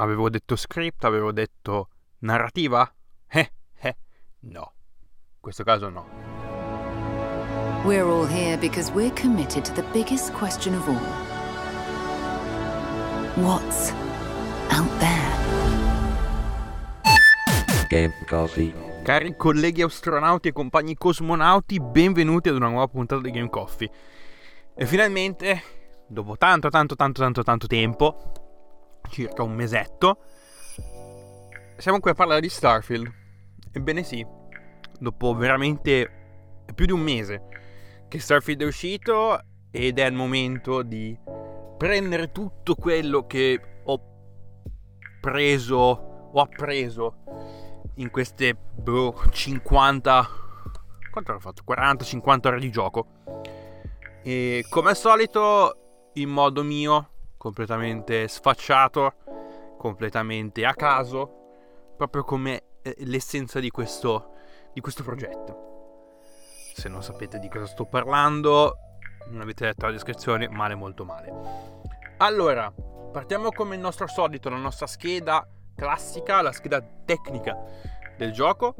Avevo detto script, avevo detto narrativa? Eh, eh, no. In questo caso no. We're all here because we're committed to the biggest question of all. What's out there? Game Coffee. Cari colleghi astronauti e compagni cosmonauti, benvenuti ad una nuova puntata di Game Coffee. E finalmente, dopo tanto, tanto, tanto, tanto, tanto tempo, circa un mesetto, siamo qui a parlare di Starfield. Ebbene sì, dopo veramente più di un mese che Starfield è uscito ed è il momento di prendere tutto quello che ho preso, ho appreso in queste boh, 50 quanto ho fatto? 40-50 ore di gioco. E come al solito, in modo mio, completamente sfacciato, completamente a caso, proprio come eh, l'essenza di questo, di questo progetto. Se non sapete di cosa sto parlando, non avete letto la descrizione, male molto male. Allora, partiamo come il nostro solito, la nostra scheda classica, la scheda tecnica del gioco,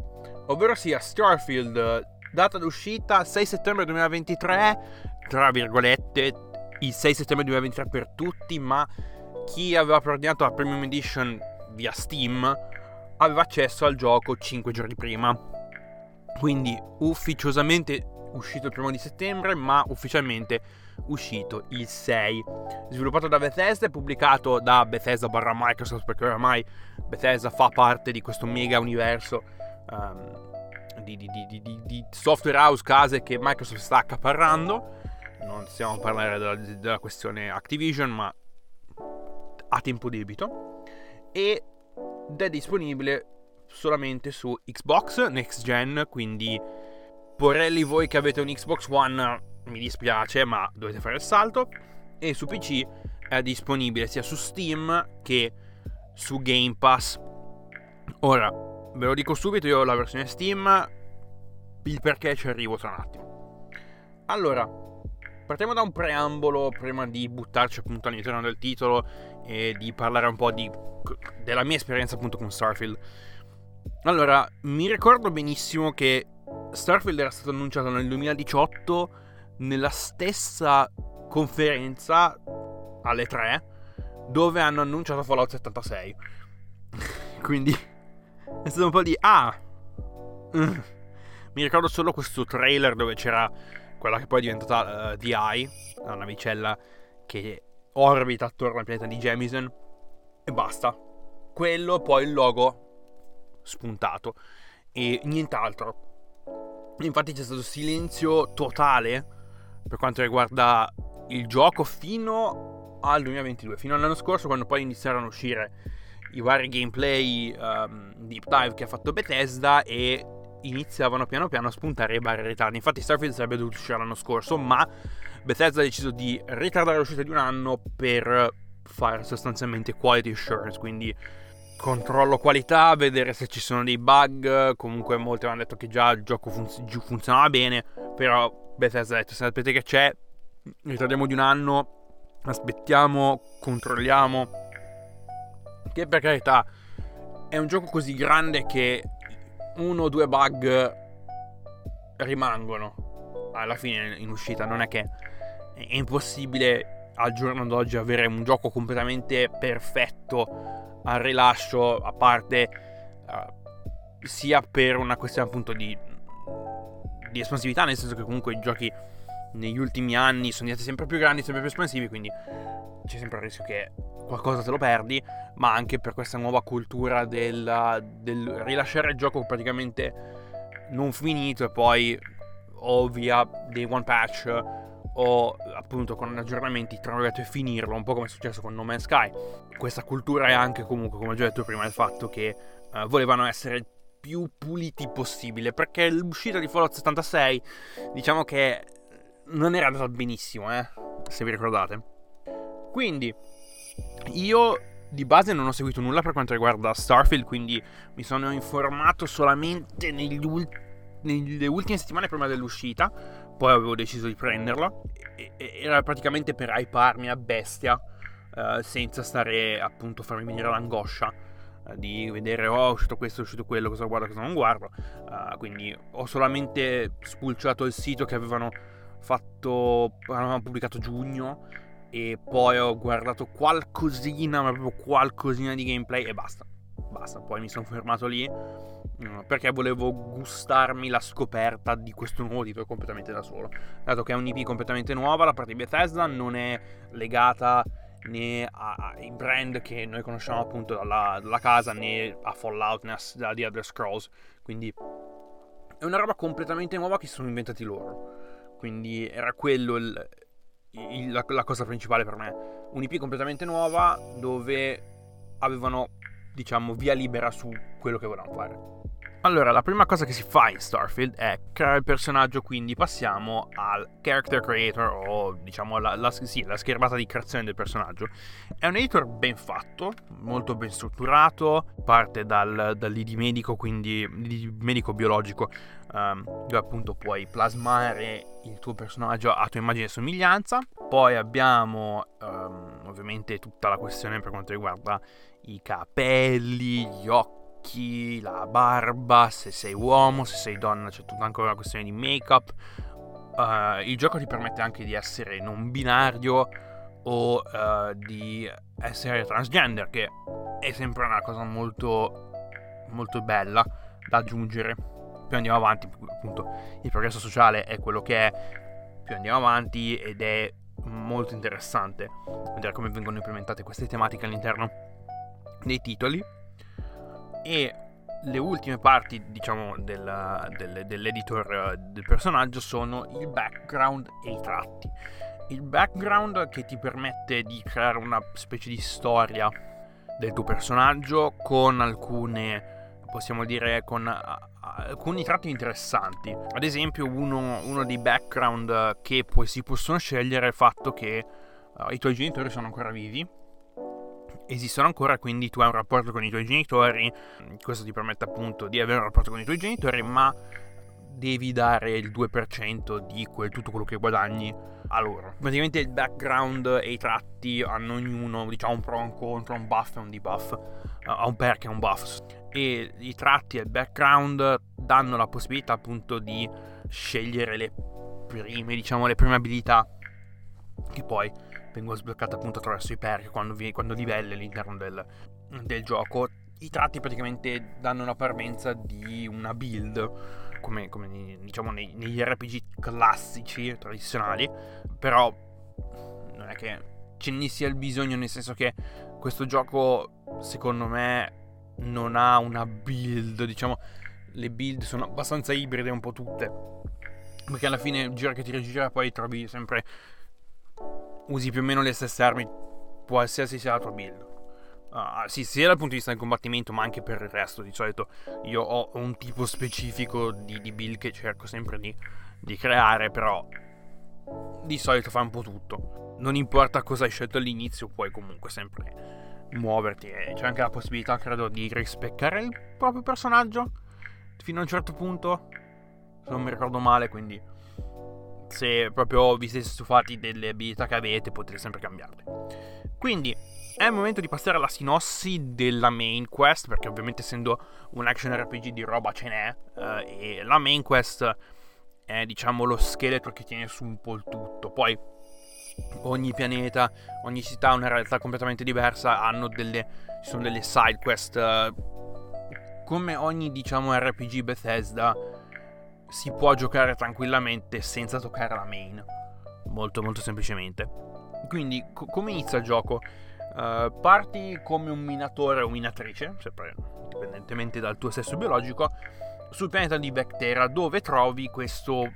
ovvero sia Starfield, data d'uscita 6 settembre 2023, tra virgolette, il 6 settembre 2023 per tutti, ma chi aveva preordinato la Premium Edition via Steam aveva accesso al gioco 5 giorni prima. Quindi ufficiosamente uscito il primo di settembre, ma ufficialmente uscito il 6. Sviluppato da Bethesda e pubblicato da Bethesda barra Microsoft, perché oramai Bethesda fa parte di questo mega universo um, di, di, di, di, software house case che Microsoft sta accaparrando. Non stiamo a parlare della, della questione Activision, ma a tempo debito. Ed è disponibile solamente su Xbox Next Gen, quindi porelli voi che avete un Xbox One mi dispiace, ma dovete fare il salto. E su PC è disponibile sia su Steam che su Game Pass. Ora, ve lo dico subito, io ho la versione Steam, il perché ci arrivo tra un attimo. Allora, partiamo da un preambolo prima di buttarci appunto all'interno del titolo e di parlare un po' di, della mia esperienza appunto con Starfield. Allora, mi ricordo benissimo che Starfield era stato annunciato nel 2018 nella stessa conferenza alle 3 dove hanno annunciato Fallout 76. Quindi è stato un po' di ah. Mi ricordo solo questo trailer dove c'era quella che poi è diventata uh, The Eye, la navicella che orbita attorno al pianeta di Jamison e basta. Quello poi il logo spuntato e nient'altro. Infatti c'è stato silenzio totale per quanto riguarda il gioco fino al 2022, fino all'anno scorso quando poi iniziarono a uscire i vari gameplay um, deep dive che ha fatto Bethesda e iniziavano piano piano a spuntare i vari ritardi. Infatti Starfield sarebbe dovuto uscire l'anno scorso, ma Bethesda ha deciso di ritardare l'uscita di un anno per fare sostanzialmente quality assurance, quindi controllo qualità, vedere se ci sono dei bug. Comunque molti hanno detto che già il gioco fun- funzionava bene, però Bethesda ha detto sapete che c'è, ritardiamo di un anno, aspettiamo, controlliamo. Che per carità è un gioco così grande che uno o due bug rimangono alla fine in uscita, non è che è impossibile al giorno d'oggi avere un gioco completamente perfetto al rilascio, a parte uh, sia per una questione appunto di, di espansività, nel senso che comunque i giochi negli ultimi anni sono diventati sempre più grandi, sempre più espansivi, quindi c'è sempre il rischio che qualcosa te lo perdi, ma anche per questa nuova cultura del, del rilasciare il gioco praticamente non finito e poi o via dei one patch o appunto con aggiornamenti tra virgolette finirlo, un po' come è successo con No Man's Sky. Questa cultura è anche comunque, come ho già detto prima, il fatto che uh, volevano essere più puliti possibile, perché l'uscita di Fallout 76 diciamo che non era andata benissimo, eh, se vi ricordate. Quindi io di base non ho seguito nulla per quanto riguarda Starfield, quindi mi sono informato solamente ultimi nelle ultime settimane prima dell'uscita, poi avevo deciso di prenderla, era praticamente per hyparmi a bestia uh, senza stare appunto a farmi venire l'angoscia uh, di vedere oh è uscito questo, è uscito quello, cosa guardo, cosa non guardo. Uh, quindi ho solamente spulciato il sito che avevano fatto, avevano pubblicato giugno e poi ho guardato qualcosina, ma proprio qualcosina di gameplay e basta. Basta, poi mi sono fermato lì mm, perché volevo gustarmi la scoperta di questo nuovo titolo completamente da solo. Dato che è un'IP completamente nuova, la parte di Bethesda non è legata né ai brand che noi conosciamo appunto dalla, dalla casa né a Fallout né a The Other Scrolls. Quindi è una roba completamente nuova che si sono inventati loro. Quindi era quello il, il, la, la cosa principale per me. Un'IP completamente nuova dove avevano diciamo, via libera su quello che volevamo fare. Allora, la prima cosa che si fa in Starfield è creare il personaggio, quindi passiamo al character creator o diciamo la, la, sì, la schermata di creazione del personaggio. È un editor ben fatto, molto ben strutturato, parte dal, dall'ID medico, quindi l'ID medico biologico, um, dove appunto puoi plasmare il tuo personaggio a tua immagine e somiglianza. Poi abbiamo um, ovviamente tutta la questione per quanto riguarda i capelli, gli occhi, la barba, se sei uomo, se sei donna, c'è tutta ancora una questione di make-up. Uh, il gioco ti permette anche di essere non binario o uh, di essere transgender, che è sempre una cosa molto, molto bella da aggiungere. Più andiamo avanti, appunto, il progresso sociale è quello che è, più andiamo avanti ed è molto interessante vedere come vengono implementate queste tematiche all'interno dei titoli e le ultime parti, diciamo, del, del, dell'editor eh, del personaggio sono il background e i tratti. Il background che ti permette di creare una specie di storia del tuo personaggio con alcune, possiamo dire, con alcuni tratti interessanti. Ad esempio, uno, uno dei background che poi si possono scegliere è il fatto che uh, i tuoi genitori sono ancora vivi esistono ancora, quindi tu hai un rapporto con i tuoi genitori, questo ti permette appunto di avere un rapporto con i tuoi genitori, ma devi dare il 2% di quel, tutto quello che guadagni a loro. Praticamente il background e i tratti hanno ognuno, diciamo, un pro e un contro, un buff e un debuff, ha uh, un perk e un buff. E i tratti e il background danno la possibilità appunto di scegliere le prime, diciamo, le prime abilità che poi vengono sbloccate appunto attraverso i perk quando, vi, quando livelli all'interno del, del gioco. I tratti praticamente danno una parvenza di una build, come, come diciamo nei, negli RPG classici, tradizionali, però non è che ce ne sia il bisogno, nel senso che questo gioco, secondo me, non ha una build, diciamo, le build sono abbastanza ibride un po' tutte. Perché alla fine gira che ti rigira poi trovi sempre usi più o meno le stesse armi qualsiasi sia la tua build. Uh, sì, sia dal punto di vista del combattimento, ma anche per il resto. Di solito io ho un tipo specifico di, di build che cerco sempre di, di, creare, però di solito fa un po' tutto. Non importa cosa hai scelto all'inizio, puoi comunque sempre muoverti. E c'è anche la possibilità, credo, di rispeccare il proprio personaggio fino a un certo punto. Se non mi ricordo male, quindi se proprio vi siete stufati delle abilità che avete potete sempre cambiarle. Quindi è il momento di passare alla sinossi della main quest, perché ovviamente essendo un action RPG di roba ce n'è, eh, e la main quest è diciamo lo scheletro che tiene su un po' il tutto. Poi ogni pianeta, ogni città ha una realtà completamente diversa, hanno delle, sono delle side quest, eh, come ogni diciamo RPG Bethesda si può giocare tranquillamente senza toccare la main. Molto molto semplicemente. Quindi co- come inizia il gioco? Uh, parti come un minatore o minatrice, sempre indipendentemente dal tuo sesso biologico, sul pianeta di Vectera dove trovi questo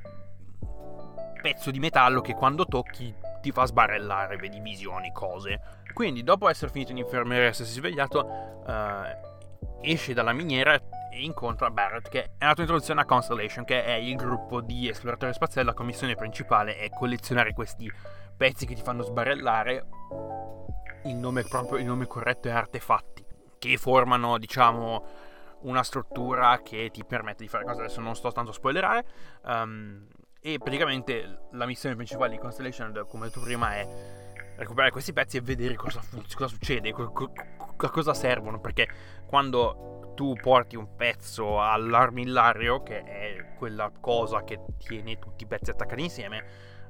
pezzo di metallo che quando tocchi ti fa sbarellare, vedi visioni, cose. Quindi dopo essere finito in infermeria e essersi svegliato, uh, esce dalla miniera e incontra Barrett che è la tua introduzione a Constellation che è il gruppo di esploratori spaziali. La commissione principale è collezionare questi pezzi che ti fanno sbarellare il nome, proprio, il nome corretto è artefatti che formano diciamo una struttura che ti permette di fare cose. Adesso non sto tanto a spoilerare um, e praticamente la missione principale di Constellation come detto prima è recuperare questi pezzi e vedere cosa, cosa succede, co- co- a cosa servono, perché quando tu porti un pezzo all'armillario, che è quella cosa che tiene tutti i pezzi attaccati insieme,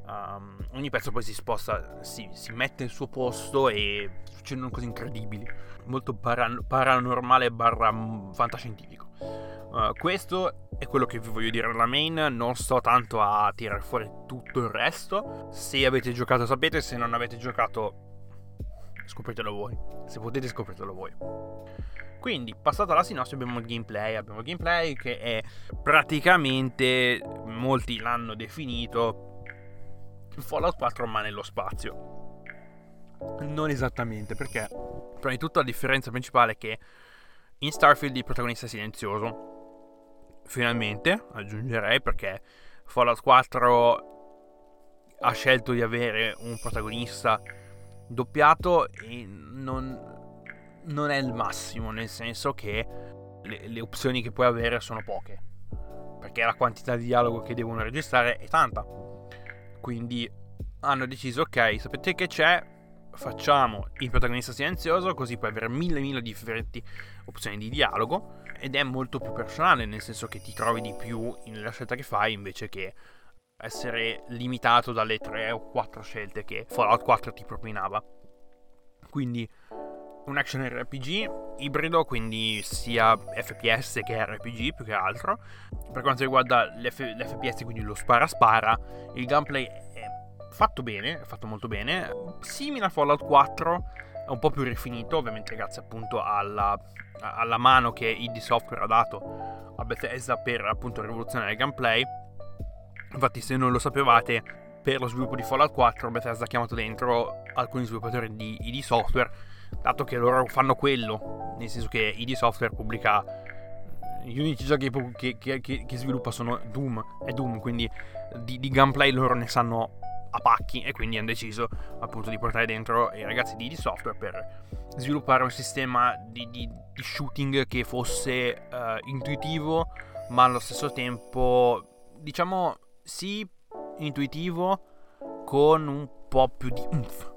um, ogni pezzo poi si sposta, si, si, mette al suo posto e succedono cose incredibili, molto paran- paranormale barra fantascientifico. Uh, questo è quello che vi voglio dire alla main, non sto tanto a tirare fuori tutto il resto. Se avete giocato sapete, se non avete giocato scopritelo voi. Se potete scopritelo voi. Quindi, passata la sinossi, abbiamo il gameplay. Abbiamo il gameplay che è praticamente, molti l'hanno definito, Fallout 4 ma nello spazio. Non esattamente, perché prima di tutto la differenza principale è che in Starfield il protagonista è silenzioso. Finalmente, aggiungerei, perché Fallout 4 ha scelto di avere un protagonista doppiato e non, non è il massimo, nel senso che le, le, opzioni che puoi avere sono poche, perché la quantità di dialogo che devono registrare è tanta. Quindi hanno deciso, ok, sapete che c'è, facciamo il protagonista silenzioso, così puoi avere mille mille differenti opzioni di dialogo ed è molto più personale, nel senso che ti trovi di più nella scelta che fai invece che essere limitato dalle 3 o 4 scelte che Fallout 4 ti propinava. Quindi un action RPG ibrido, quindi sia FPS che RPG più che altro. Per quanto riguarda l'F- l'FPS, quindi lo spara spara, il gameplay è fatto bene, è fatto molto bene, simile a Fallout 4, è un po' più rifinito, ovviamente grazie appunto alla, alla mano che ID Software ha dato a Bethesda per appunto rivoluzionare il gameplay Infatti, se non lo sapevate, per lo sviluppo di Fallout 4 Bethesda ha chiamato dentro alcuni sviluppatori di ID Software, dato che loro fanno quello, nel senso che ID Software pubblica gli unici giochi che, che, che, che sviluppa sono Doom e Doom, quindi di, di, gameplay loro ne sanno a pacchi e quindi hanno deciso appunto di portare dentro i ragazzi di ID Software per sviluppare un sistema di, di, di shooting che fosse uh, intuitivo ma allo stesso tempo diciamo sì intuitivo con un po' più di umf.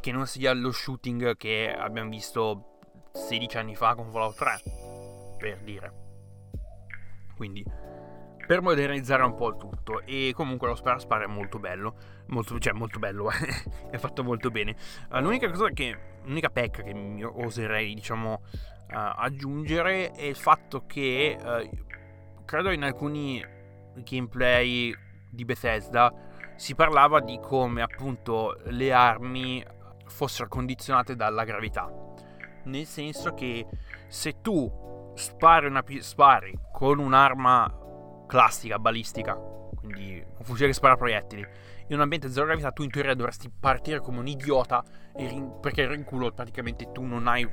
Che non sia lo shooting che abbiamo visto 16 anni fa con Fallout 3, per dire. Quindi, per modernizzare un po' il tutto. E comunque lo spara spara è molto bello. Molto, cioè, molto bello, è fatto molto bene. Uh, l'unica cosa che. L'unica pecca che oserei, diciamo, uh, aggiungere è il fatto che. Uh, credo in alcuni gameplay di Bethesda si parlava di come appunto le armi fossero condizionate dalla gravità. Nel senso che se tu spari, una, spari con un'arma classica, balistica, quindi un fucile che spara proiettili, in un ambiente zero gravità tu in teoria dovresti partire come un idiota perché il rinculo praticamente tu non hai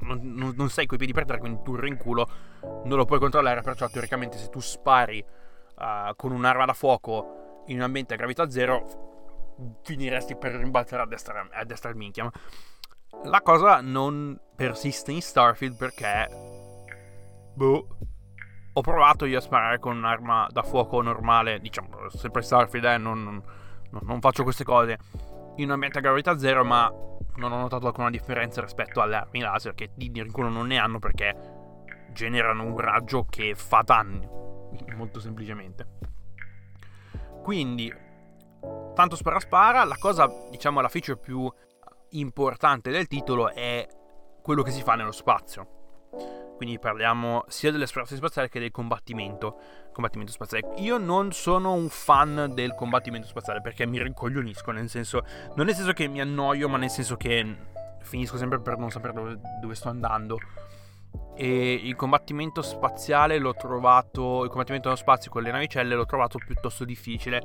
non, non, non sei coi piedi per terra, quindi tu il rinculo non lo puoi controllare, perciò teoricamente se tu spari uh, con un'arma da fuoco in un ambiente a gravità zero, finiresti per rimbalzare a destra, a destra il minchia. La cosa non persiste in Starfield perché... Boh. Ho provato io a sparare con un'arma da fuoco normale, diciamo, sempre Starfield, eh, non, non, non faccio queste cose in un ambiente a gravità zero, ma non ho notato alcuna differenza rispetto alle armi laser che di rinculo non ne hanno perché generano un raggio che fa danni molto semplicemente. Quindi, tanto spara spara, la cosa, diciamo, la feature più importante del titolo è quello che si fa nello spazio. Quindi parliamo sia dell'esplorazione spaziale che del combattimento, combattimento spaziale. Io non sono un fan del combattimento spaziale perché mi rincoglionisco, nel senso, non nel senso che mi annoio, ma nel senso che finisco sempre per non sapere dove, dove sto andando e il combattimento spaziale l'ho trovato il combattimento nello spazio con le navicelle l'ho trovato piuttosto difficile.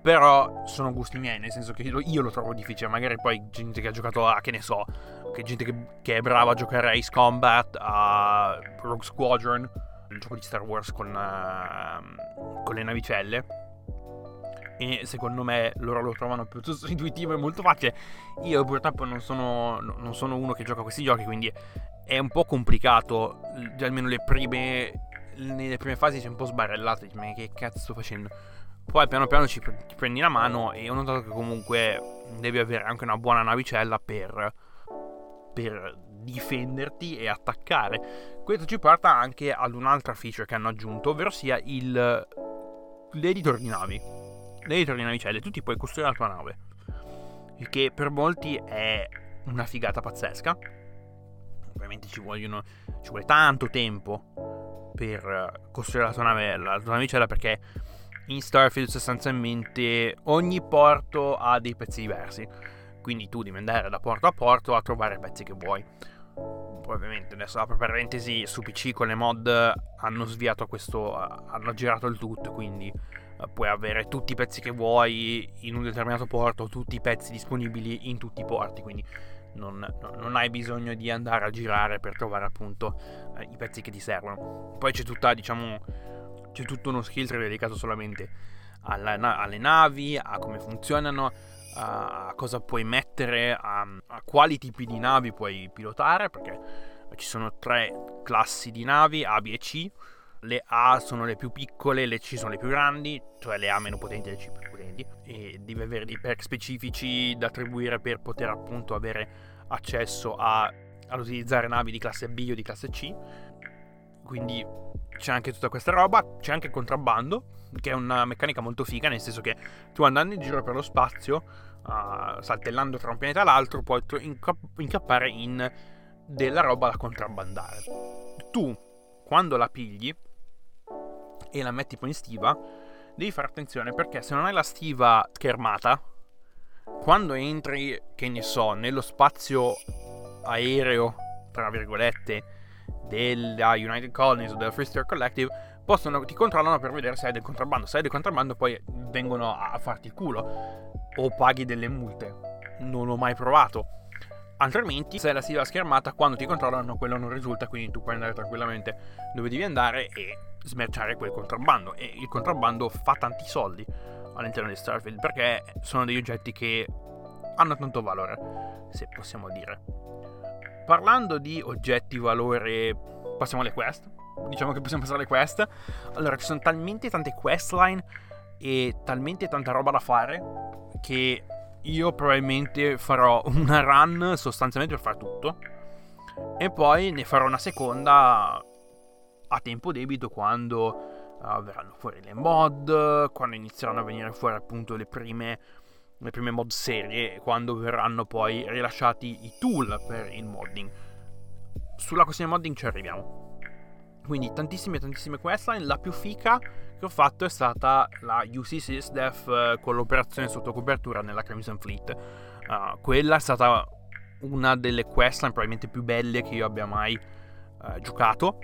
Però sono gusti miei nel senso che io lo trovo difficile. Magari poi gente che ha giocato a che ne so che gente che, che è brava a giocare a Ace Combat a Rogue Squadron il gioco di Star Wars con, uh, con le navicelle. E secondo me loro lo trovano piuttosto intuitivo e molto facile. Io purtroppo non sono, non sono uno che gioca a questi giochi, quindi è un po' complicato, almeno le prime, nelle prime fasi c'è un po' sbarellato, ma che cazzo sto facendo? Poi piano piano ci, ci prendi la mano e ho notato che comunque devi avere anche una buona navicella per, per difenderti e attaccare. Questo ci porta anche ad un'altra feature che hanno aggiunto, ovvero sia il, l'editor di navi. L'editor di navicelle, tu ti puoi costruire la tua nave. Il che per molti è una figata pazzesca. Ovviamente ci, vogliono, ci vuole tanto tempo per costruire la tua nave, la tua navicella perché in Starfield sostanzialmente ogni porto ha dei pezzi diversi. Quindi tu devi andare da porto a porto a trovare i pezzi che vuoi. Ovviamente adesso apro parentesi su PC con le mod hanno sviato questo, hanno girato il tutto, quindi eh, puoi avere tutti i pezzi che vuoi in un determinato porto, tutti i pezzi disponibili in tutti i porti, quindi non, non hai bisogno di andare a girare per trovare appunto eh, i pezzi che ti servono. Poi c'è tutta, diciamo, c'è tutto uno skill tree dedicato solamente alla, alle navi, a come funzionano, a cosa puoi mettere, a, a, quali tipi di navi puoi pilotare, perché ci sono tre classi di navi, A, B e C. Le A sono le più piccole, le C sono le più grandi, cioè le A meno potenti e le C più potenti. E devi avere dei perk specifici da attribuire per poter appunto avere accesso a, ad utilizzare navi di classe B o di classe C. Quindi c'è anche tutta questa roba, c'è anche il contrabbando, che è una meccanica molto figa, nel senso che tu andando in giro per lo spazio, uh, saltellando tra un pianeta e l'altro, puoi incappare in della roba da contrabbandare. Tu, quando la pigli e la metti poi in stiva, devi fare attenzione perché se non hai la stiva schermata, quando entri, che ne so, nello spazio aereo, tra virgolette, della United Colonies o della Free Star Collective possono, ti controllano per vedere se hai del contrabbando. Se hai del contrabbando poi vengono a farti il culo o paghi delle multe. Non ho mai provato. Altrimenti, se la stiva schermata, quando ti controllano, quello non risulta, quindi tu puoi andare tranquillamente dove devi andare e smerciare quel contrabbando. E il contrabbando fa tanti soldi all'interno di Starfield perché sono degli oggetti che hanno tanto valore, se possiamo dire parlando di oggetti, valore, passiamo alle quest. Diciamo che possiamo passare alle quest. Allora, ci sono talmente tante questline e talmente tanta roba da fare che io probabilmente farò una run sostanzialmente per fare tutto. E poi ne farò una seconda a tempo debito quando uh, verranno fuori le mod, quando inizieranno a venire fuori appunto le prime le prime mod serie quando verranno poi rilasciati i tool per il modding. Sulla questione modding ci arriviamo. Quindi tantissime tantissime questline, la più fica che ho fatto è stata la UC SysDef eh, con l'operazione sotto copertura nella Crimson Fleet. Uh, quella è stata una delle questline probabilmente più belle che io abbia mai uh, giocato.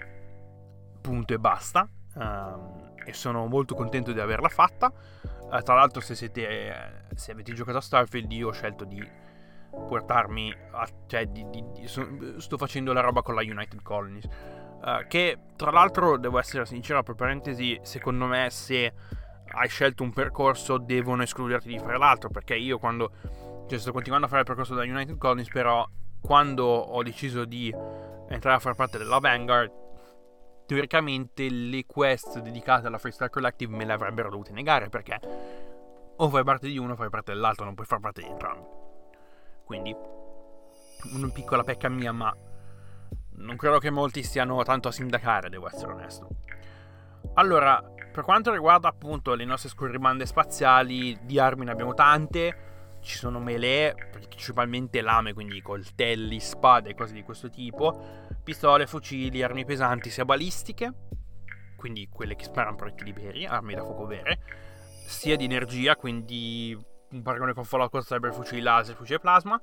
Punto e basta. Uh, e sono molto contento di averla fatta. Tra l'altro, se, siete, se avete giocato a Starfield, io ho scelto di portarmi a, cioè di, di, di, sto facendo la roba con la United Colonies. Uh, che tra l'altro, devo essere sincero, per parentesi, secondo me, se hai scelto un percorso, devono escluderti di fare l'altro. Perché io quando cioè, sto continuando a fare il percorso della United Colonies, però quando ho deciso di entrare a far parte della Vanguard teoricamente le quest dedicate alla Freestyle Collective me le avrebbero dovute negare perché o fai parte di uno o fai parte dell'altro, non puoi far parte di entrambi. Quindi, una piccola pecca mia, ma non credo che molti stiano tanto a sindacare, devo essere onesto. Allora, per quanto riguarda appunto le nostre scorribande spaziali, di armi ne abbiamo tante. Ci sono melee, principalmente lame, quindi coltelli, spade e cose di questo tipo pistole, fucili, armi pesanti, sia balistiche, quindi quelle che sparano proiettili veri, armi da fuoco vere, sia di energia, quindi un paragone con Fallout sarebbe fucili laser, fucili plasma,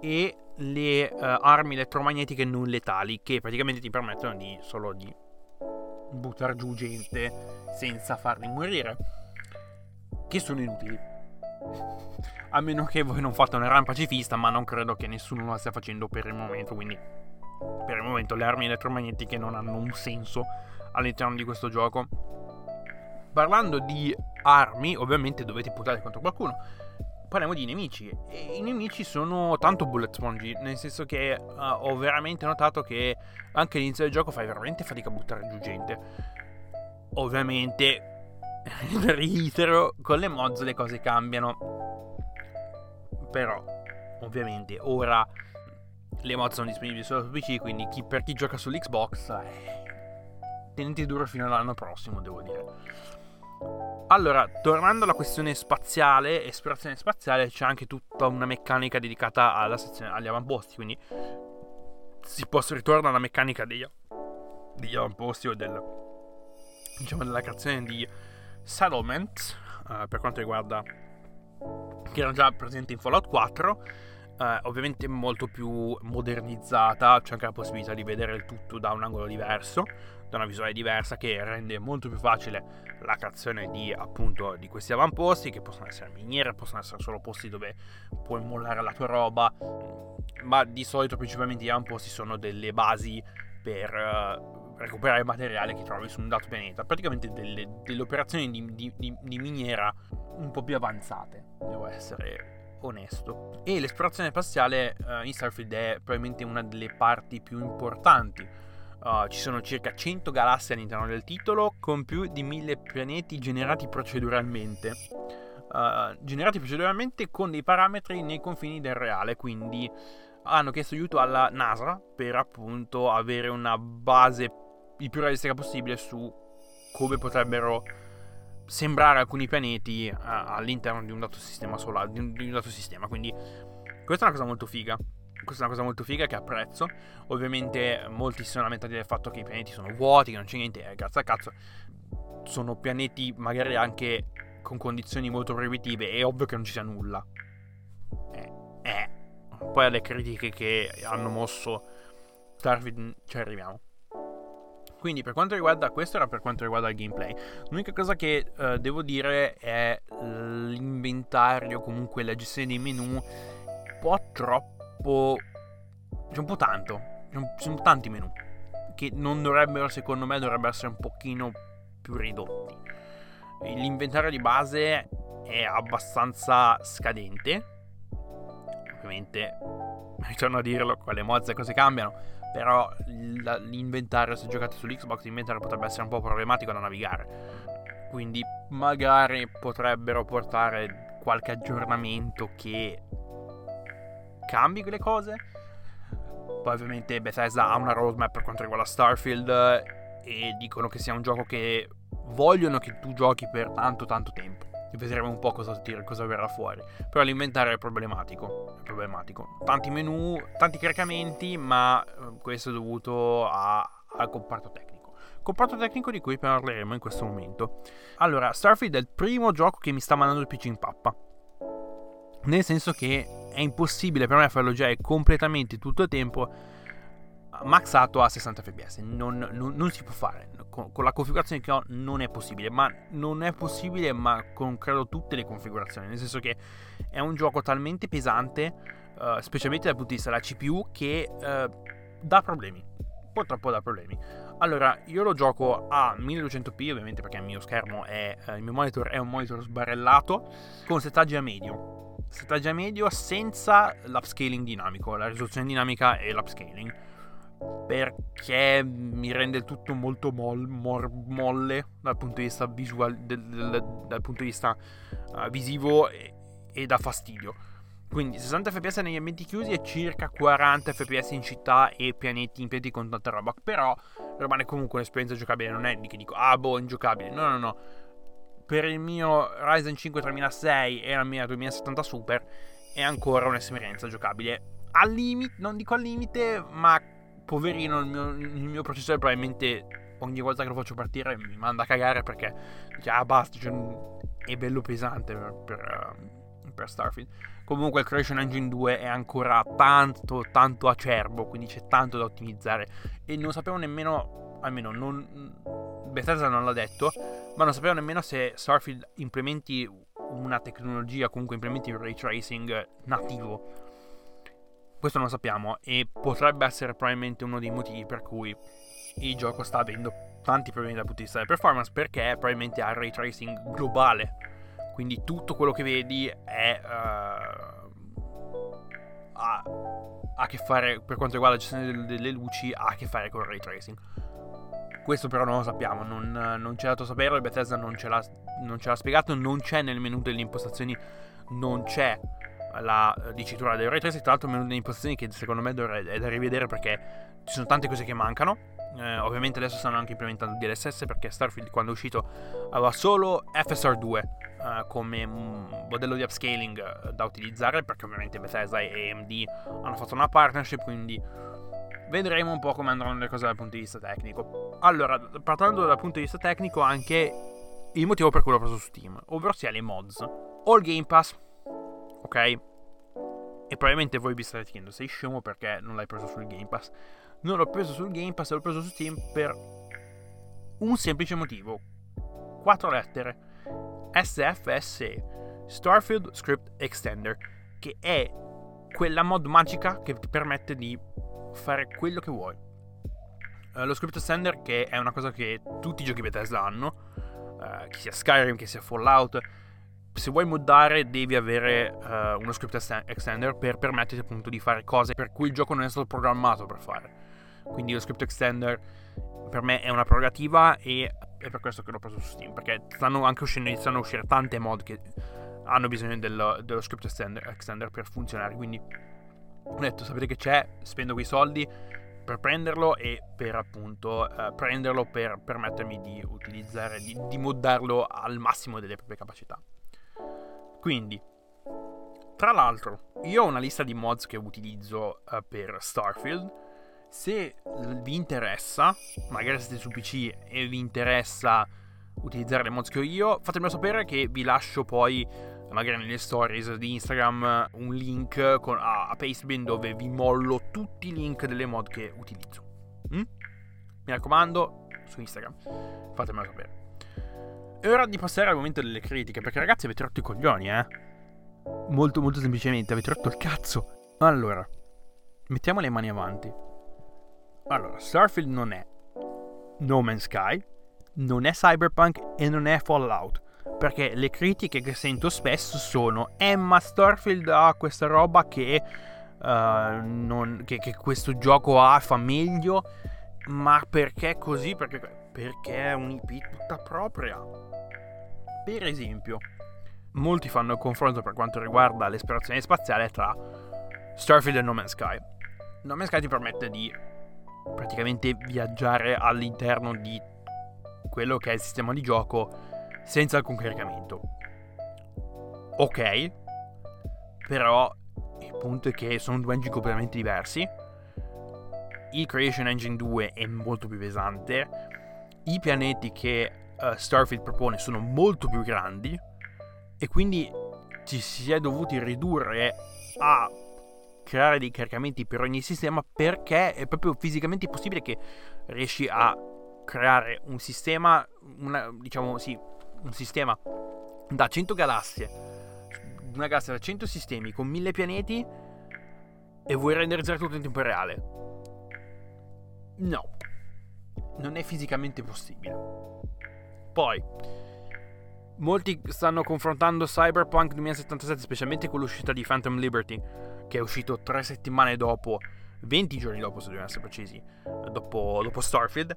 e le uh, armi elettromagnetiche non letali, che praticamente ti permettono di solo di buttare giù gente senza farli morire, che sono inutili. A meno che voi non fate una run pacifista, ma non credo che nessuno lo stia facendo per il momento, quindi per il momento le armi elettromagnetiche non hanno un senso all'interno di questo gioco. Parlando di armi, ovviamente dovete puntare contro qualcuno. Parliamo di nemici. E i nemici sono tanto bullet spongy, nel senso che uh, ho veramente notato che anche all'inizio del gioco fai veramente fatica a buttare giù gente. Ovviamente reitero, con le mods le cose cambiano. Però, ovviamente, ora le mod sono disponibili solo su PC, quindi chi, per chi gioca sull'Xbox, eh, tenete duro fino all'anno prossimo, devo dire. Allora, tornando alla questione spaziale, esplorazione spaziale, c'è anche tutta una meccanica dedicata sezione, agli avamposti, quindi si può ritornare alla meccanica degli, degli avamposti o del, diciamo, della creazione di settlement, uh, per quanto riguarda che era già presente in Fallout 4, Uh, ovviamente molto più modernizzata, c'è anche la possibilità di vedere il tutto da un angolo diverso, da una visuale diversa che rende molto più facile la creazione di appunto di questi avamposti che possono essere miniere, possono essere solo posti dove puoi mollare la tua roba, ma di solito principalmente gli avamposti sono delle basi per uh, recuperare materiale che trovi su un dato pianeta, praticamente delle, delle operazioni di, di, di, di miniera un po' più avanzate, devo essere onesto. E l'esplorazione spaziale uh, in Starfield è probabilmente una delle parti più importanti Uh, ci sono circa 100 galassie all'interno del titolo, con più di 1000 pianeti generati proceduralmente. Uh, generati proceduralmente con dei parametri nei confini del reale, quindi hanno chiesto aiuto alla NASA per appunto avere una base il più realistica possibile su come potrebbero sembrare alcuni pianeti uh, all'interno di un dato sistema solare, di un, di un dato sistema, quindi questa è una cosa molto figa. Questa è una cosa molto figa che apprezzo. Ovviamente molti si sono lamentati del fatto che i pianeti sono vuoti, che non c'è niente, eh, cazzo a cazzo. Sono pianeti magari anche con condizioni molto proibitive, è ovvio che non ci sia nulla. Eh, eh. Poi alle critiche che hanno mosso Starfield ci arriviamo. Quindi per quanto riguarda questo era per quanto riguarda il gameplay. L'unica cosa che uh, devo dire è l'inventario, comunque la gestione dei menu un po' troppo troppo... C'è un po' tanto. Ci sono tanti menu. Che non dovrebbero, secondo me, dovrebbero essere un pochino più ridotti. L'inventario di base è abbastanza scadente. Ovviamente, ritorno a dirlo, con le mozze cose cambiano. Però l'inventario, se giocate sull'Xbox, l'inventario potrebbe essere un po' problematico da navigare. Quindi magari potrebbero portare qualche aggiornamento che cambi quelle cose. Poi ovviamente Bethesda ha una roadmap per quanto riguarda Starfield e dicono che sia un gioco che vogliono che tu giochi per tanto tanto tempo. E vedremo un po' cosa, cosa verrà fuori. Però l'inventario è problematico. È problematico. Tanti menu, tanti caricamenti, ma eh, questo è dovuto a, al comparto tecnico. Comparto tecnico di cui parleremo in questo momento. Allora, Starfield è il primo gioco che mi sta mandando il PC in pappa. Nel senso che è impossibile per me farlo già completamente tutto il tempo maxato a 60 fps. Non, non, non si può fare. Con, con, la configurazione che ho non è possibile. Ma non è possibile, ma con credo tutte le configurazioni. Nel senso che è un gioco talmente pesante, uh, specialmente dal punto di vista della CPU, che uh, dà problemi. Purtroppo dà problemi. Allora, io lo gioco a 1200p, ovviamente perché il mio schermo è. Uh, il mio monitor è un monitor sbarellato. Con settaggi a medio strategia medio senza l'upscaling dinamico, la risoluzione dinamica e l'upscaling. Perché mi rende il tutto molto mol, mor, molle dal punto di vista visual, del, del, dal punto di vista uh, visivo e, e dà fastidio. Quindi 60 fps negli ambienti chiusi e circa 40 fps in città e pianeti in piedi con tanta roba. Però rimane comunque un'esperienza giocabile, non è di che dico, ah boh, ingiocabile. No, no, no per il mio Ryzen 5 3006 e la mia 2070 Super è ancora un'esperienza giocabile. Al limite, non dico al limite, ma poverino il mio, il mio, processore probabilmente ogni volta che lo faccio partire mi manda a cagare perché già ah, basta, cioè, è bello pesante per, per, uh, per, Starfield. Comunque il Creation Engine 2 è ancora tanto, tanto acerbo, quindi c'è tanto da ottimizzare e non sapevo nemmeno, almeno non Bethesda non l'ha detto, ma non sapevo nemmeno se Starfield implementi una tecnologia, comunque implementi il ray tracing nativo. Questo non lo sappiamo e potrebbe essere probabilmente uno dei motivi per cui il gioco sta avendo tanti problemi dal punto di vista della performance perché probabilmente ha il ray tracing globale. Quindi tutto quello che vedi è uh, ha, ha, a che fare per quanto riguarda la gestione delle luci ha a che fare con il ray tracing Questo però non lo sappiamo, non, non c'è dato saperlo, Bethesda non ce, l'ha, non ce l'ha spiegato, non c'è nel menu delle impostazioni, non c'è la dicitura del ray tra l'altro il menu delle impostazioni che secondo me è da rivedere perché ci sono tante cose che mancano. Eh, ovviamente adesso stanno anche implementando DLSS perché Starfield quando è uscito aveva solo FSR2 eh, come modello di upscaling eh, da utilizzare perché ovviamente Bethesda e AMD hanno fatto una partnership quindi vedremo un po' come andranno le cose dal punto di vista tecnico. Allora, parlando dal punto di vista tecnico anche il motivo per cui l'ho preso su Steam, ovvero sia le mods. Ho il Game Pass, ok? E probabilmente voi vi state chiedendo, sei scemo perché non l'hai preso sul Game Pass? Non l'ho preso sul Game Pass, l'ho preso su Steam per un semplice motivo. Quattro lettere. SFSE, Starfield Script Extender, che è quella mod magica che ti permette di fare quello che vuoi. Uh, lo script extender che è una cosa che tutti i giochi Bethesda hanno, uh, che sia Skyrim, che sia Fallout, se vuoi moddare devi avere uh, uno script extender per permetterti appunto di fare cose per cui il gioco non è stato programmato per fare. Quindi lo script extender per me è una prerogativa e è per questo che l'ho preso su Steam, perché stanno anche uscendo, a uscire tante mod che hanno bisogno dello, dello script extender, extender per funzionare, quindi ho detto sapete che c'è, spendo quei soldi per prenderlo e per appunto eh, prenderlo per permettermi di utilizzare, di, di moddarlo al massimo delle proprie capacità. Quindi, tra l'altro, io ho una lista di mods che utilizzo uh, per Starfield. Se vi interessa, magari siete su PC e vi interessa utilizzare le mods che ho io, fatemelo sapere che vi lascio poi magari nelle stories di Instagram un link con, a, a Pastebin dove vi mollo tutti i link delle mod che utilizzo. Mm? Mi raccomando, su Instagram, fatemelo sapere. È ora di passare al momento delle critiche, perché ragazzi avete rotto i coglioni, eh? Molto molto semplicemente, avete rotto il cazzo. Allora, mettiamo le mani avanti. Allora, Starfield non è No Man's Sky, non è Cyberpunk e non è Fallout perché le critiche che sento spesso sono Emma Starfield ha questa roba che, uh, non, che, che questo gioco ha, fa meglio, ma perché così? Perché, perché è un'IP tutta propria. Per esempio, molti fanno il confronto per quanto riguarda l'esplorazione spaziale tra Starfield e No Man's Sky. No Man's Sky ti permette di praticamente viaggiare all'interno di quello che è il sistema di gioco senza alcun caricamento. Ok, però il punto è che sono due engine completamente diversi. Il Creation Engine 2 è molto più pesante. I pianeti che uh, Starfield propone sono molto più grandi. E quindi ci si è dovuti ridurre a creare dei caricamenti per ogni sistema perché è proprio fisicamente possibile che riesci a creare un sistema, una, diciamo sì, un sistema da 100 galassie, una galassia da 100 sistemi con 1000 pianeti e vuoi renderizzare tutto in tempo reale? No, non è fisicamente possibile. Poi, molti stanno confrontando Cyberpunk 2077, specialmente con l'uscita di Phantom Liberty, che è uscito tre settimane dopo, 20 giorni dopo se dobbiamo essere precisi, dopo, dopo Starfield,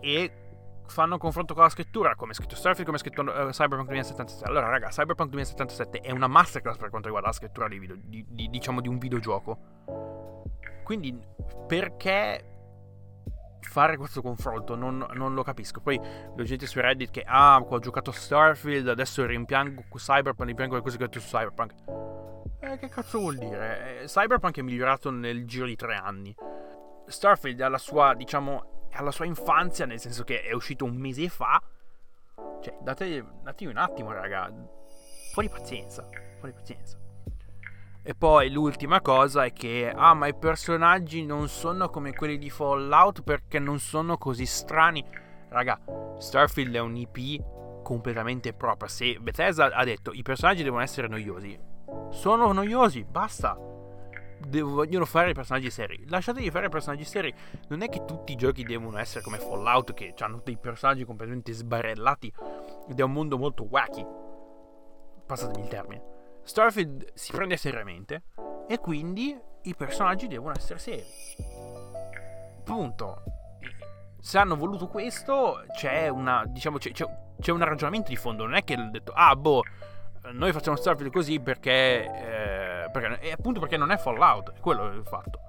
e fanno un confronto con la scrittura, come è scritto Starfield, come è scritto uh, Cyberpunk 2077. Allora, raga, Cyberpunk 2077 è una masterclass per quanto riguarda la scrittura di, video, di, di, diciamo di un videogioco. Quindi, perché fare questo confronto? Non, non lo capisco. Poi, la gente su Reddit che, ah, ho giocato Starfield, adesso rimpiango Cyberpunk, rimpiango le cose che ho detto su Cyberpunk. Eh, che cazzo vuol dire? Eh, Cyberpunk è migliorato nel giro di tre anni. Starfield ha la sua, diciamo, alla sua infanzia, nel senso che è uscito un mese fa. Cioè, date, datevi un attimo, raga. Fuori pazienza, fuori pazienza. E poi l'ultima cosa è che, ah, ma i personaggi non sono come quelli di Fallout perché non sono così strani. Raga, Starfield è un IP completamente propria. Se Bethesda ha detto i personaggi devono essere noiosi, sono noiosi, basta vogliono fare i personaggi seri. Lasciategli fare i personaggi seri. Non è che tutti i giochi devono essere come Fallout, che hanno dei personaggi completamente sbarellati ed è un mondo molto wacky. Passatemi il termine. Starfield si prende seriamente e quindi i personaggi devono essere seri. Punto. se hanno voluto questo, c'è una, diciamo, c'è, c'è, c'è un ragionamento di fondo. Non è che hanno detto, ah, boh, noi facciamo Starfield così perché, eh, perché. E appunto perché non è Fallout. È quello il fatto.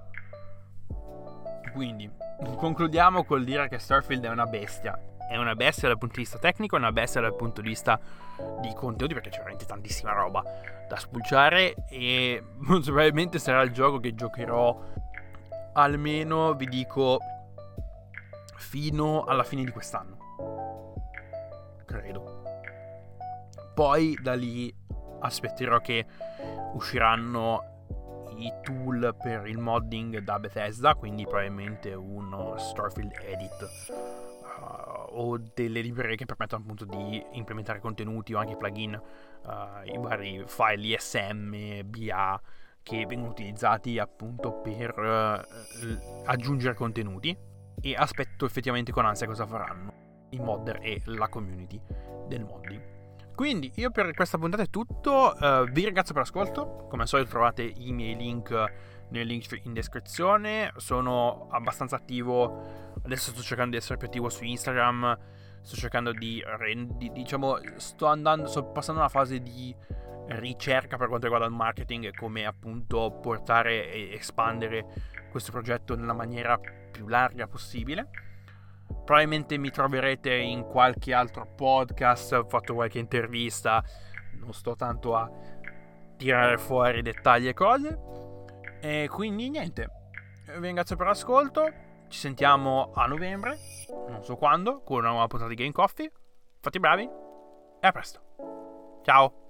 Quindi, concludiamo col dire che Starfield è una bestia. È una bestia dal punto di vista tecnico, è una bestia dal punto di vista di contenuti, perché c'è veramente tantissima roba da spulciare. E molto probabilmente sarà il gioco che giocherò almeno, vi dico, fino alla fine di quest'anno. Credo. Poi da lì aspetterò che usciranno i tool per il modding da Bethesda, quindi probabilmente uno Starfield Edit uh, o delle librerie che permettono appunto di implementare contenuti o anche plugin, uh, i vari file ISM, BA che vengono utilizzati appunto per uh, aggiungere contenuti e aspetto effettivamente con ansia cosa faranno i modder e la community del modding. Quindi io per questa puntata è tutto, uh, vi ringrazio per l'ascolto, come al solito trovate i miei link nel link in descrizione, sono abbastanza attivo, adesso sto cercando di essere più attivo su Instagram, sto cercando di, di diciamo, sto andando, sto passando una fase di ricerca per quanto riguarda il marketing e come appunto portare e espandere questo progetto nella maniera più larga possibile. Probabilmente mi troverete in qualche altro podcast, ho fatto qualche intervista, non sto tanto a tirare fuori dettagli e cose. E quindi niente, vi ringrazio per l'ascolto, ci sentiamo a novembre, non so quando, con una nuova puntata di Game Coffee. Fate bravi e a presto. Ciao!